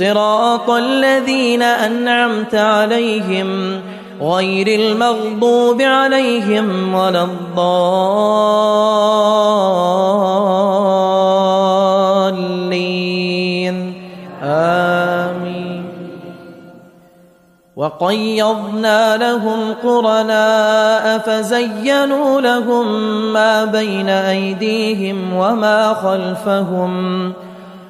صراط الذين أنعمت عليهم غير المغضوب عليهم ولا الضالين. آمين. وقيضنا لهم قرناء فزينوا لهم ما بين أيديهم وما خلفهم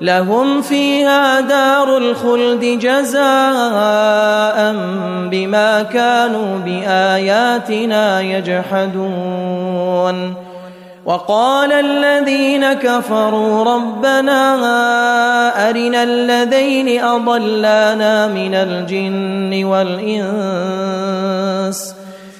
لهم فيها دار الخلد جزاء بما كانوا بآياتنا يجحدون. وقال الذين كفروا ربنا أرنا الذين أضلانا من الجن والإنس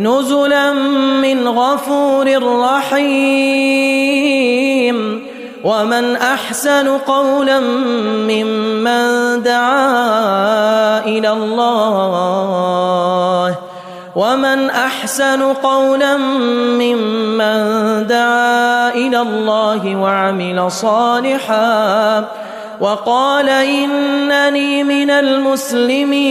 نزلا من غفور رحيم. ومن أحسن قولا ممن دعا إلى الله. ومن أحسن قولا ممن دعا إلى الله وعمل صالحا. وقال إنني من المسلمين.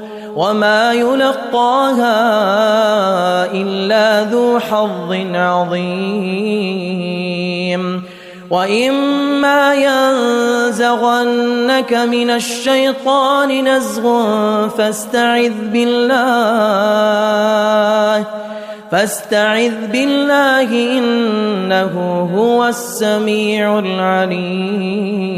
وما يلقاها إلا ذو حظ عظيم وإما ينزغنك من الشيطان نزغ فاستعذ بالله فاستعذ بالله إنه هو السميع العليم